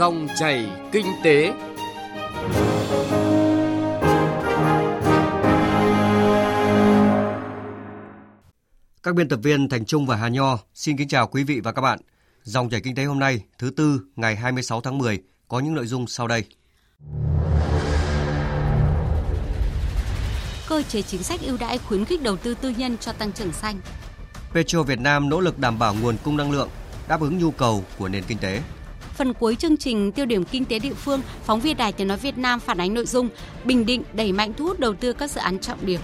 Dòng chảy kinh tế. Các biên tập viên Thành Trung và Hà Nho xin kính chào quý vị và các bạn. Dòng chảy kinh tế hôm nay, thứ tư, ngày 26 tháng 10 có những nội dung sau đây. Cơ chế chính sách ưu đãi khuyến khích đầu tư tư nhân cho tăng trưởng xanh. Petro Việt Nam nỗ lực đảm bảo nguồn cung năng lượng, đáp ứng nhu cầu của nền kinh tế. Phần cuối chương trình tiêu điểm kinh tế địa phương, phóng viên Đài Tiếng nói Việt Nam phản ánh nội dung Bình Định đẩy mạnh thu hút đầu tư các dự án trọng điểm.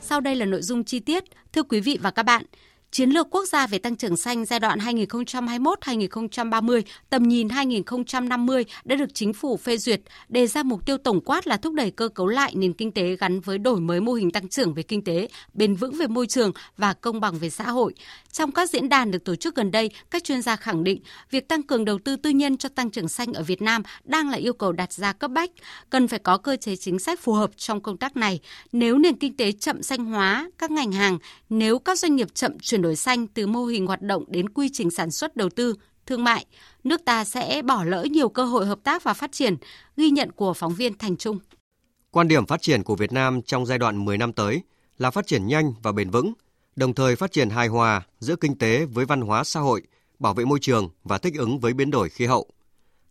Sau đây là nội dung chi tiết. Thưa quý vị và các bạn, Chiến lược quốc gia về tăng trưởng xanh giai đoạn 2021-2030, tầm nhìn 2050 đã được chính phủ phê duyệt, đề ra mục tiêu tổng quát là thúc đẩy cơ cấu lại nền kinh tế gắn với đổi mới mô hình tăng trưởng về kinh tế, bền vững về môi trường và công bằng về xã hội. Trong các diễn đàn được tổ chức gần đây, các chuyên gia khẳng định việc tăng cường đầu tư tư nhân cho tăng trưởng xanh ở Việt Nam đang là yêu cầu đặt ra cấp bách, cần phải có cơ chế chính sách phù hợp trong công tác này. Nếu nền kinh tế chậm xanh hóa các ngành hàng, nếu các doanh nghiệp chậm chuyển đổi xanh từ mô hình hoạt động đến quy trình sản xuất đầu tư, thương mại, nước ta sẽ bỏ lỡ nhiều cơ hội hợp tác và phát triển, ghi nhận của phóng viên Thành Trung. Quan điểm phát triển của Việt Nam trong giai đoạn 10 năm tới là phát triển nhanh và bền vững, đồng thời phát triển hài hòa giữa kinh tế với văn hóa xã hội, bảo vệ môi trường và thích ứng với biến đổi khí hậu.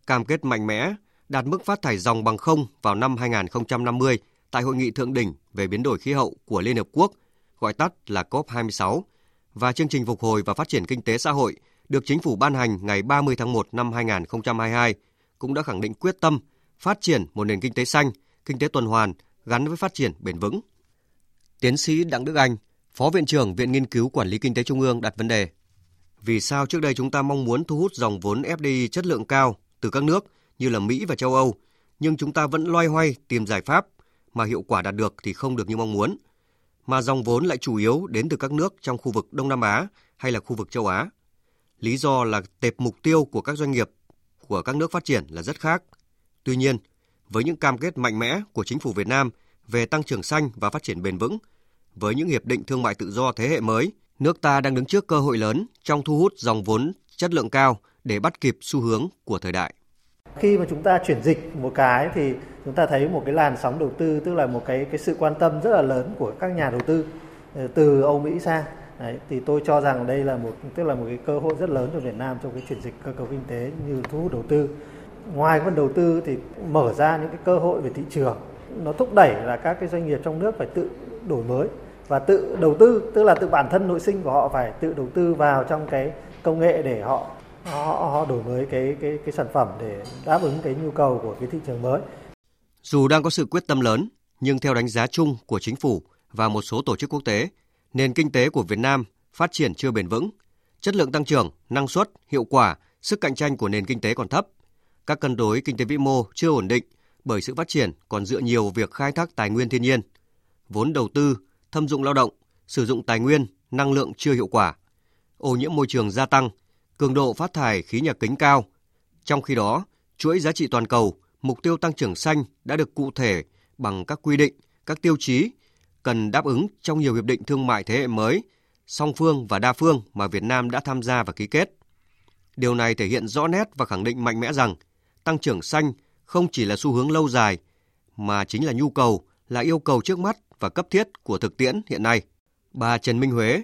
Cam kết mạnh mẽ đạt mức phát thải dòng bằng không vào năm 2050 tại hội nghị thượng đỉnh về biến đổi khí hậu của Liên Hợp Quốc, gọi tắt là COP26, và chương trình phục hồi và phát triển kinh tế xã hội được chính phủ ban hành ngày 30 tháng 1 năm 2022 cũng đã khẳng định quyết tâm phát triển một nền kinh tế xanh, kinh tế tuần hoàn gắn với phát triển bền vững. Tiến sĩ Đặng Đức Anh, Phó Viện trưởng Viện Nghiên cứu Quản lý Kinh tế Trung ương đặt vấn đề. Vì sao trước đây chúng ta mong muốn thu hút dòng vốn FDI chất lượng cao từ các nước như là Mỹ và châu Âu, nhưng chúng ta vẫn loay hoay tìm giải pháp mà hiệu quả đạt được thì không được như mong muốn – mà dòng vốn lại chủ yếu đến từ các nước trong khu vực Đông Nam Á hay là khu vực châu Á. Lý do là tệp mục tiêu của các doanh nghiệp của các nước phát triển là rất khác. Tuy nhiên, với những cam kết mạnh mẽ của chính phủ Việt Nam về tăng trưởng xanh và phát triển bền vững, với những hiệp định thương mại tự do thế hệ mới, nước ta đang đứng trước cơ hội lớn trong thu hút dòng vốn chất lượng cao để bắt kịp xu hướng của thời đại. Khi mà chúng ta chuyển dịch một cái thì chúng ta thấy một cái làn sóng đầu tư tức là một cái cái sự quan tâm rất là lớn của các nhà đầu tư ờ, từ Âu Mỹ sang. Đấy, thì tôi cho rằng đây là một tức là một cái cơ hội rất lớn cho Việt Nam trong cái chuyển dịch cơ cấu kinh tế như thu hút đầu tư. Ngoài phần đầu tư thì mở ra những cái cơ hội về thị trường, nó thúc đẩy là các cái doanh nghiệp trong nước phải tự đổi mới và tự đầu tư, tức là tự bản thân nội sinh của họ phải tự đầu tư vào trong cái công nghệ để họ họ, họ đổi mới cái cái cái sản phẩm để đáp ứng cái nhu cầu của cái thị trường mới. Dù đang có sự quyết tâm lớn, nhưng theo đánh giá chung của chính phủ và một số tổ chức quốc tế, nền kinh tế của Việt Nam phát triển chưa bền vững, chất lượng tăng trưởng, năng suất, hiệu quả, sức cạnh tranh của nền kinh tế còn thấp. Các cân đối kinh tế vĩ mô chưa ổn định bởi sự phát triển còn dựa nhiều việc khai thác tài nguyên thiên nhiên, vốn đầu tư, thâm dụng lao động, sử dụng tài nguyên, năng lượng chưa hiệu quả, ô nhiễm môi trường gia tăng, cường độ phát thải khí nhà kính cao. Trong khi đó, chuỗi giá trị toàn cầu, mục tiêu tăng trưởng xanh đã được cụ thể bằng các quy định, các tiêu chí cần đáp ứng trong nhiều hiệp định thương mại thế hệ mới, song phương và đa phương mà Việt Nam đã tham gia và ký kết. Điều này thể hiện rõ nét và khẳng định mạnh mẽ rằng tăng trưởng xanh không chỉ là xu hướng lâu dài mà chính là nhu cầu, là yêu cầu trước mắt và cấp thiết của thực tiễn hiện nay. Bà Trần Minh Huế,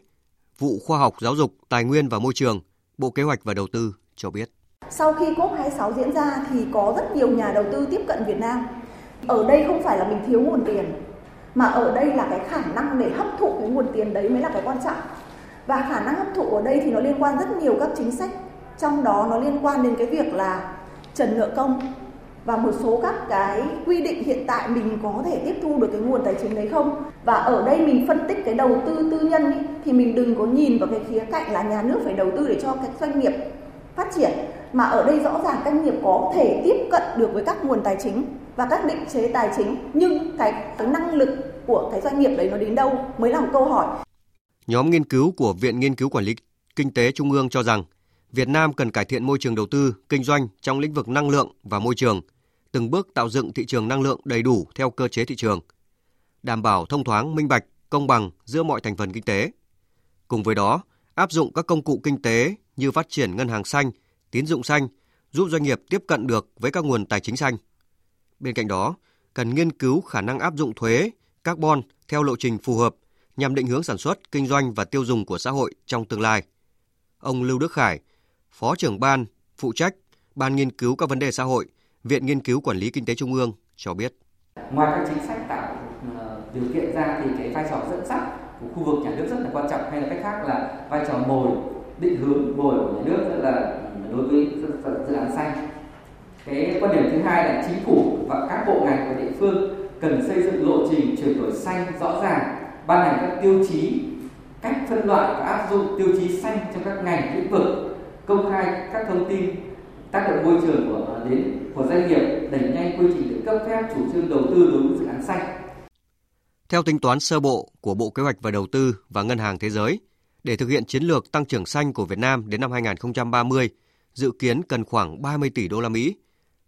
vụ khoa học giáo dục, tài nguyên và môi trường, Bộ Kế hoạch và Đầu tư cho biết. Sau khi COP26 diễn ra thì có rất nhiều nhà đầu tư tiếp cận Việt Nam. Ở đây không phải là mình thiếu nguồn tiền, mà ở đây là cái khả năng để hấp thụ cái nguồn tiền đấy mới là cái quan trọng. Và khả năng hấp thụ ở đây thì nó liên quan rất nhiều các chính sách, trong đó nó liên quan đến cái việc là trần nợ công và một số các cái quy định hiện tại mình có thể tiếp thu được cái nguồn tài chính đấy không và ở đây mình phân tích cái đầu tư tư nhân ý, thì mình đừng có nhìn vào cái khía cạnh là nhà nước phải đầu tư để cho các doanh nghiệp phát triển mà ở đây rõ ràng doanh nghiệp có thể tiếp cận được với các nguồn tài chính và các định chế tài chính nhưng cái, cái năng lực của cái doanh nghiệp đấy nó đến đâu mới là một câu hỏi. Nhóm nghiên cứu của Viện Nghiên cứu Quản lý Kinh tế Trung ương cho rằng Việt Nam cần cải thiện môi trường đầu tư, kinh doanh trong lĩnh vực năng lượng và môi trường, từng bước tạo dựng thị trường năng lượng đầy đủ theo cơ chế thị trường, đảm bảo thông thoáng, minh bạch, công bằng giữa mọi thành phần kinh tế. Cùng với đó, áp dụng các công cụ kinh tế như phát triển ngân hàng xanh, tín dụng xanh, giúp doanh nghiệp tiếp cận được với các nguồn tài chính xanh. Bên cạnh đó, cần nghiên cứu khả năng áp dụng thuế carbon theo lộ trình phù hợp nhằm định hướng sản xuất, kinh doanh và tiêu dùng của xã hội trong tương lai. Ông Lưu Đức Khải, Phó trưởng ban phụ trách Ban nghiên cứu các vấn đề xã hội, Viện Nghiên cứu Quản lý Kinh tế Trung ương cho biết. Ngoài các chính sách tạo ờ, điều kiện ra thì cái vai trò dẫn dắt của khu vực nhà nước rất là quan trọng hay là cách khác là vai trò mồi định hướng mồi của nhà nước rất là đối với dự án xanh. Cái quan điểm thứ hai là chính phủ và các bộ ngành và địa phương cần xây dựng lộ trình chuyển đổi xanh rõ ràng, ban hành các tiêu chí cách phân loại và áp dụng tiêu chí xanh trong các ngành lĩnh vực, công khai các thông tin tác động môi trường của đến của doanh nghiệp đẩy nhanh quy trình được cấp phép chủ trương đầu tư đối với dự án xanh. Theo tính toán sơ bộ của Bộ Kế hoạch và Đầu tư và Ngân hàng Thế giới, để thực hiện chiến lược tăng trưởng xanh của Việt Nam đến năm 2030, dự kiến cần khoảng 30 tỷ đô la Mỹ.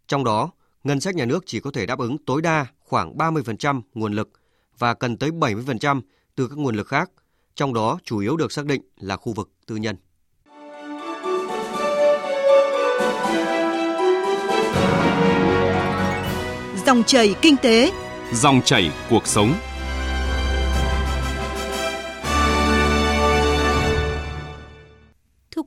Trong đó, ngân sách nhà nước chỉ có thể đáp ứng tối đa khoảng 30% nguồn lực và cần tới 70% từ các nguồn lực khác, trong đó chủ yếu được xác định là khu vực tư nhân. Dòng chảy kinh tế, dòng chảy cuộc sống.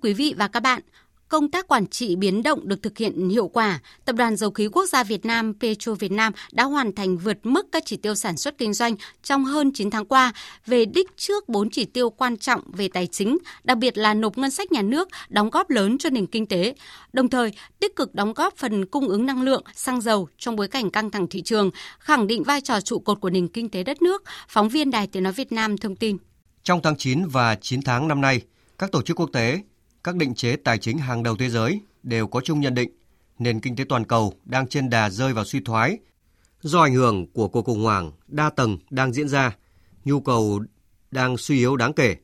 Quý vị và các bạn, công tác quản trị biến động được thực hiện hiệu quả, Tập đoàn Dầu khí Quốc gia Việt Nam Petro Việt Nam đã hoàn thành vượt mức các chỉ tiêu sản xuất kinh doanh trong hơn 9 tháng qua về đích trước 4 chỉ tiêu quan trọng về tài chính, đặc biệt là nộp ngân sách nhà nước đóng góp lớn cho nền kinh tế, đồng thời tích cực đóng góp phần cung ứng năng lượng, xăng dầu trong bối cảnh căng thẳng thị trường, khẳng định vai trò trụ cột của nền kinh tế đất nước, phóng viên Đài Tiếng nói Việt Nam thông tin. Trong tháng 9 và 9 tháng năm nay, các tổ chức quốc tế các định chế tài chính hàng đầu thế giới đều có chung nhận định nền kinh tế toàn cầu đang trên đà rơi vào suy thoái do ảnh hưởng của cuộc khủng hoảng đa tầng đang diễn ra, nhu cầu đang suy yếu đáng kể.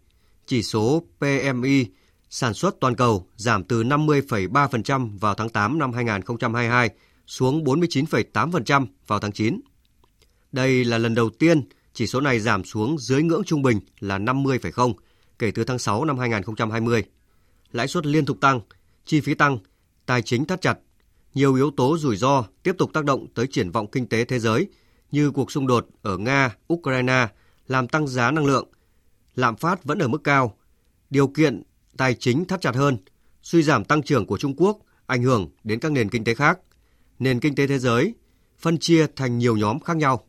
Chỉ số PMI sản xuất toàn cầu giảm từ 50,3% vào tháng 8 năm 2022 xuống 49,8% vào tháng 9. Đây là lần đầu tiên chỉ số này giảm xuống dưới ngưỡng trung bình là 50,0 kể từ tháng 6 năm 2020 lãi suất liên tục tăng, chi phí tăng, tài chính thắt chặt. Nhiều yếu tố rủi ro tiếp tục tác động tới triển vọng kinh tế thế giới như cuộc xung đột ở Nga, Ukraine làm tăng giá năng lượng, lạm phát vẫn ở mức cao, điều kiện tài chính thắt chặt hơn, suy giảm tăng trưởng của Trung Quốc ảnh hưởng đến các nền kinh tế khác. Nền kinh tế thế giới phân chia thành nhiều nhóm khác nhau.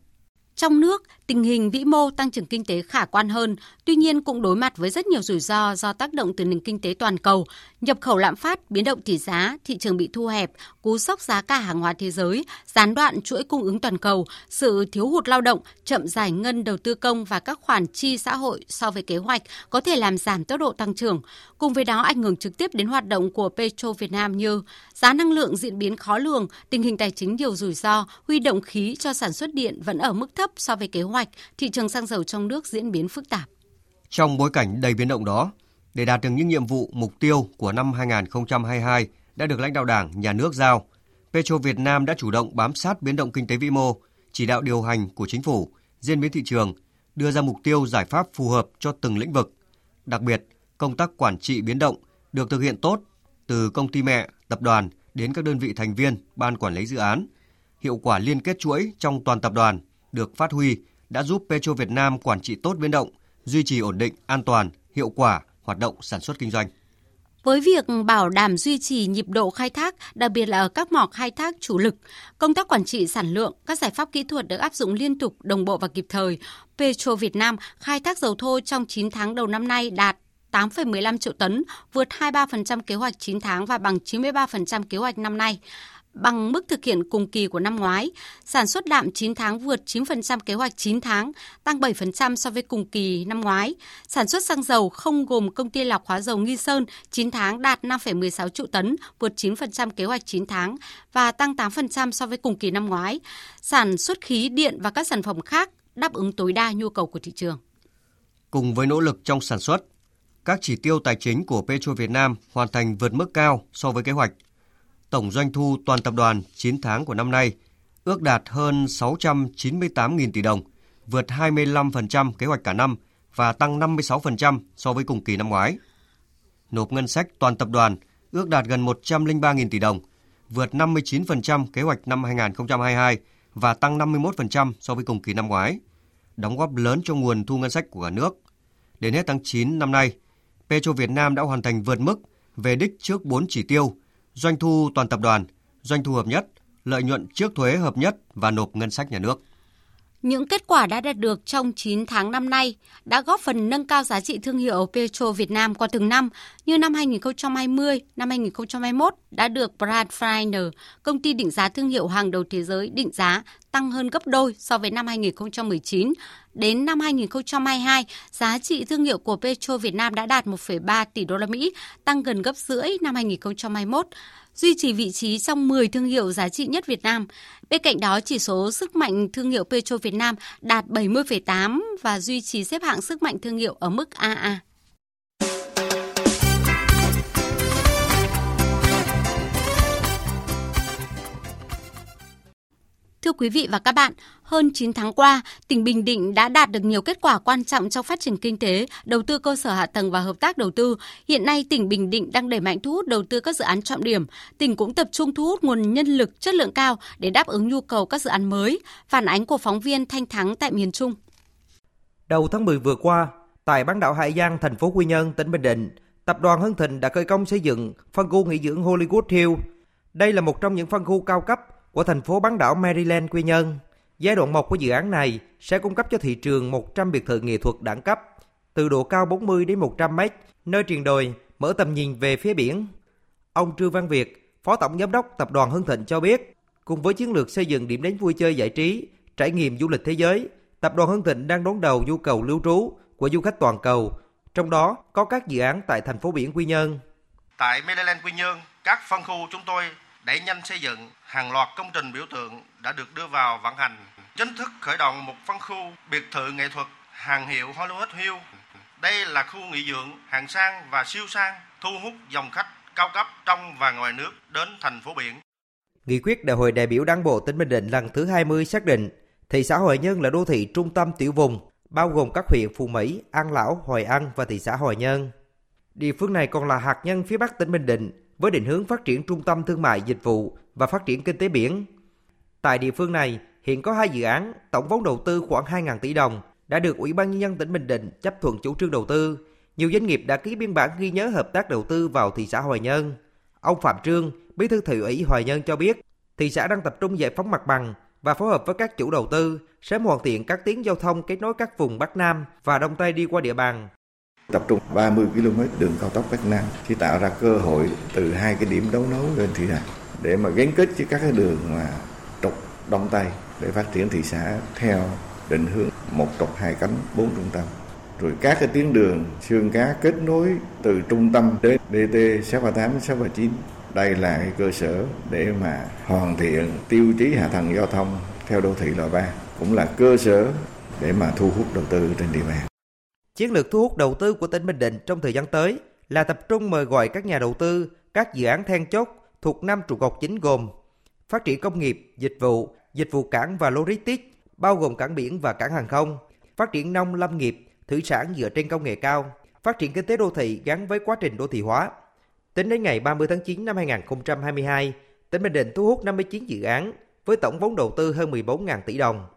Trong nước, tình hình vĩ mô tăng trưởng kinh tế khả quan hơn, tuy nhiên cũng đối mặt với rất nhiều rủi ro do tác động từ nền kinh tế toàn cầu, nhập khẩu lạm phát, biến động tỷ giá, thị trường bị thu hẹp, cú sốc giá cả hàng hóa thế giới, gián đoạn chuỗi cung ứng toàn cầu, sự thiếu hụt lao động, chậm giải ngân đầu tư công và các khoản chi xã hội so với kế hoạch có thể làm giảm tốc độ tăng trưởng. Cùng với đó ảnh hưởng trực tiếp đến hoạt động của Petro Việt Nam như giá năng lượng diễn biến khó lường, tình hình tài chính nhiều rủi ro, huy động khí cho sản xuất điện vẫn ở mức thấp so với kế hoạch, thị trường xăng dầu trong nước diễn biến phức tạp. Trong bối cảnh đầy biến động đó, để đạt được những nhiệm vụ mục tiêu của năm 2022 đã được lãnh đạo Đảng, Nhà nước giao, Petro Việt Nam đã chủ động bám sát biến động kinh tế vĩ mô, chỉ đạo điều hành của chính phủ, diễn biến thị trường, đưa ra mục tiêu giải pháp phù hợp cho từng lĩnh vực. Đặc biệt, công tác quản trị biến động được thực hiện tốt từ công ty mẹ, tập đoàn đến các đơn vị thành viên, ban quản lý dự án. Hiệu quả liên kết chuỗi trong toàn tập đoàn được phát huy đã giúp Petro Việt Nam quản trị tốt biến động, duy trì ổn định, an toàn, hiệu quả hoạt động sản xuất kinh doanh. Với việc bảo đảm duy trì nhịp độ khai thác, đặc biệt là ở các mỏ khai thác chủ lực, công tác quản trị sản lượng, các giải pháp kỹ thuật được áp dụng liên tục, đồng bộ và kịp thời. Petro Việt Nam khai thác dầu thô trong 9 tháng đầu năm nay đạt 8,15 triệu tấn, vượt 23% kế hoạch 9 tháng và bằng 93% kế hoạch năm nay bằng mức thực hiện cùng kỳ của năm ngoái. Sản xuất đạm 9 tháng vượt 9% kế hoạch 9 tháng, tăng 7% so với cùng kỳ năm ngoái. Sản xuất xăng dầu không gồm công ty lọc hóa dầu Nghi Sơn 9 tháng đạt 5,16 triệu tấn, vượt 9% kế hoạch 9 tháng và tăng 8% so với cùng kỳ năm ngoái. Sản xuất khí điện và các sản phẩm khác đáp ứng tối đa nhu cầu của thị trường. Cùng với nỗ lực trong sản xuất, các chỉ tiêu tài chính của Petro Việt Nam hoàn thành vượt mức cao so với kế hoạch tổng doanh thu toàn tập đoàn 9 tháng của năm nay ước đạt hơn 698.000 tỷ đồng, vượt 25% kế hoạch cả năm và tăng 56% so với cùng kỳ năm ngoái. nộp ngân sách toàn tập đoàn ước đạt gần 103.000 tỷ đồng, vượt 59% kế hoạch năm 2022 và tăng 51% so với cùng kỳ năm ngoái, đóng góp lớn cho nguồn thu ngân sách của cả nước. Đến hết tháng 9 năm nay, Petro Việt Nam đã hoàn thành vượt mức về đích trước 4 chỉ tiêu, doanh thu toàn tập đoàn, doanh thu hợp nhất, lợi nhuận trước thuế hợp nhất và nộp ngân sách nhà nước. Những kết quả đã đạt được trong 9 tháng năm nay đã góp phần nâng cao giá trị thương hiệu Petro Việt Nam qua từng năm, như năm 2020, năm 2021 đã được Brand Finance, công ty định giá thương hiệu hàng đầu thế giới định giá tăng hơn gấp đôi so với năm 2019. Đến năm 2022, giá trị thương hiệu của Petro Việt Nam đã đạt 1,3 tỷ đô la Mỹ, tăng gần gấp rưỡi năm 2021 duy trì vị trí trong 10 thương hiệu giá trị nhất Việt Nam. Bên cạnh đó, chỉ số sức mạnh thương hiệu Petro Việt Nam đạt 70,8 và duy trì xếp hạng sức mạnh thương hiệu ở mức AA. Thưa quý vị và các bạn, hơn 9 tháng qua, tỉnh Bình Định đã đạt được nhiều kết quả quan trọng trong phát triển kinh tế, đầu tư cơ sở hạ tầng và hợp tác đầu tư. Hiện nay, tỉnh Bình Định đang đẩy mạnh thu hút đầu tư các dự án trọng điểm. Tỉnh cũng tập trung thu hút nguồn nhân lực chất lượng cao để đáp ứng nhu cầu các dự án mới. Phản ánh của phóng viên Thanh Thắng tại miền Trung. Đầu tháng 10 vừa qua, tại bán đảo Hải Giang, thành phố Quy Nhơn, tỉnh Bình Định, tập đoàn Hưng Thịnh đã khởi công xây dựng phân khu nghỉ dưỡng Hollywood Hill. Đây là một trong những phân khu cao cấp của thành phố bán đảo Maryland Quy Nhơn. Giai đoạn 1 của dự án này sẽ cung cấp cho thị trường 100 biệt thự nghệ thuật đẳng cấp, từ độ cao 40 đến 100 mét, nơi triền đồi, mở tầm nhìn về phía biển. Ông Trương Văn Việt, Phó Tổng Giám đốc Tập đoàn Hưng Thịnh cho biết, cùng với chiến lược xây dựng điểm đến vui chơi giải trí, trải nghiệm du lịch thế giới, Tập đoàn Hưng Thịnh đang đón đầu nhu cầu lưu trú của du khách toàn cầu, trong đó có các dự án tại thành phố biển Quy Nhơn. Tại Maryland Quy Nhơn, các phân khu chúng tôi đẩy nhanh xây dựng, hàng loạt công trình biểu tượng đã được đưa vào vận hành. Chính thức khởi động một phân khu biệt thự nghệ thuật hàng hiệu Hollywood Hill. Đây là khu nghỉ dưỡng hàng sang và siêu sang, thu hút dòng khách cao cấp trong và ngoài nước đến thành phố biển. Nghị quyết Đại hội đại biểu Đảng bộ tỉnh Bình Định lần thứ 20 xác định thị xã Hội Nhân là đô thị trung tâm tiểu vùng, bao gồm các huyện Phú Mỹ, An Lão, Hội An và thị xã Hội Nhân. Địa phương này còn là hạt nhân phía Bắc tỉnh Bình Định, với định hướng phát triển trung tâm thương mại dịch vụ và phát triển kinh tế biển. Tại địa phương này, hiện có hai dự án, tổng vốn đầu tư khoảng 2.000 tỷ đồng, đã được Ủy ban Nhân dân tỉnh Bình Định chấp thuận chủ trương đầu tư. Nhiều doanh nghiệp đã ký biên bản ghi nhớ hợp tác đầu tư vào thị xã Hoài Nhơn. Ông Phạm Trương, Bí thư thị ủy Hoài Nhơn cho biết, thị xã đang tập trung giải phóng mặt bằng và phối hợp với các chủ đầu tư sớm hoàn thiện các tuyến giao thông kết nối các vùng Bắc Nam và Đông Tây đi qua địa bàn tập trung 30 km đường cao tốc Bắc Nam, thì tạo ra cơ hội từ hai cái điểm đấu nối lên thị xã để mà gắn kết với các cái đường mà trục đông tây để phát triển thị xã theo định hướng một trục hai cánh, bốn trung tâm. Rồi các cái tuyến đường, xương cá kết nối từ trung tâm đến DT 638 639 đây là cái cơ sở để mà hoàn thiện tiêu chí hạ tầng giao thông theo đô thị loại 3 cũng là cơ sở để mà thu hút đầu tư trên địa bàn. Chiến lược thu hút đầu tư của tỉnh Bình Định trong thời gian tới là tập trung mời gọi các nhà đầu tư, các dự án then chốt thuộc năm trụ cột chính gồm phát triển công nghiệp, dịch vụ, dịch vụ cảng và logistics, bao gồm cảng biển và cảng hàng không, phát triển nông lâm nghiệp, thủy sản dựa trên công nghệ cao, phát triển kinh tế đô thị gắn với quá trình đô thị hóa. Tính đến ngày 30 tháng 9 năm 2022, tỉnh Bình Định thu hút 59 dự án với tổng vốn đầu tư hơn 14.000 tỷ đồng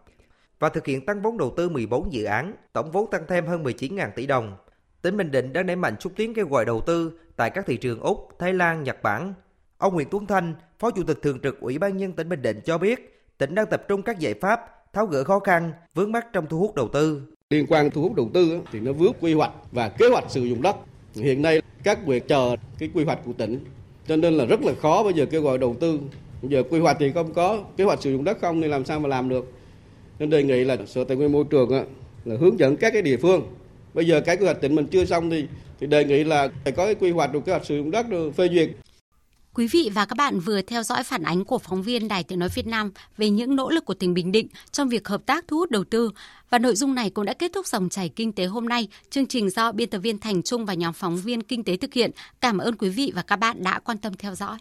và thực hiện tăng vốn đầu tư 14 dự án, tổng vốn tăng thêm hơn 19.000 tỷ đồng. Tỉnh Bình Định đang đẩy mạnh xúc tiến kêu gọi đầu tư tại các thị trường Úc, Thái Lan, Nhật Bản. Ông Nguyễn Tuấn Thanh, Phó Chủ tịch Thường trực Ủy ban nhân tỉnh Bình Định cho biết, tỉnh đang tập trung các giải pháp tháo gỡ khó khăn, vướng mắt trong thu hút đầu tư. Liên quan thu hút đầu tư thì nó vướng quy hoạch và kế hoạch sử dụng đất. Hiện nay các việc chờ cái quy hoạch của tỉnh, cho nên là rất là khó bây giờ kêu gọi đầu tư. Bây giờ quy hoạch thì không có, kế hoạch sử dụng đất không thì làm sao mà làm được nên đề nghị là sở tài nguyên môi trường là hướng dẫn các cái địa phương bây giờ cái quy hoạch tỉnh mình chưa xong thì thì đề nghị là phải có cái quy hoạch được kế hoạch sử dụng đất được phê duyệt Quý vị và các bạn vừa theo dõi phản ánh của phóng viên Đài Tiếng Nói Việt Nam về những nỗ lực của tỉnh Bình Định trong việc hợp tác thu hút đầu tư. Và nội dung này cũng đã kết thúc dòng chảy kinh tế hôm nay. Chương trình do biên tập viên Thành Trung và nhóm phóng viên kinh tế thực hiện. Cảm ơn quý vị và các bạn đã quan tâm theo dõi.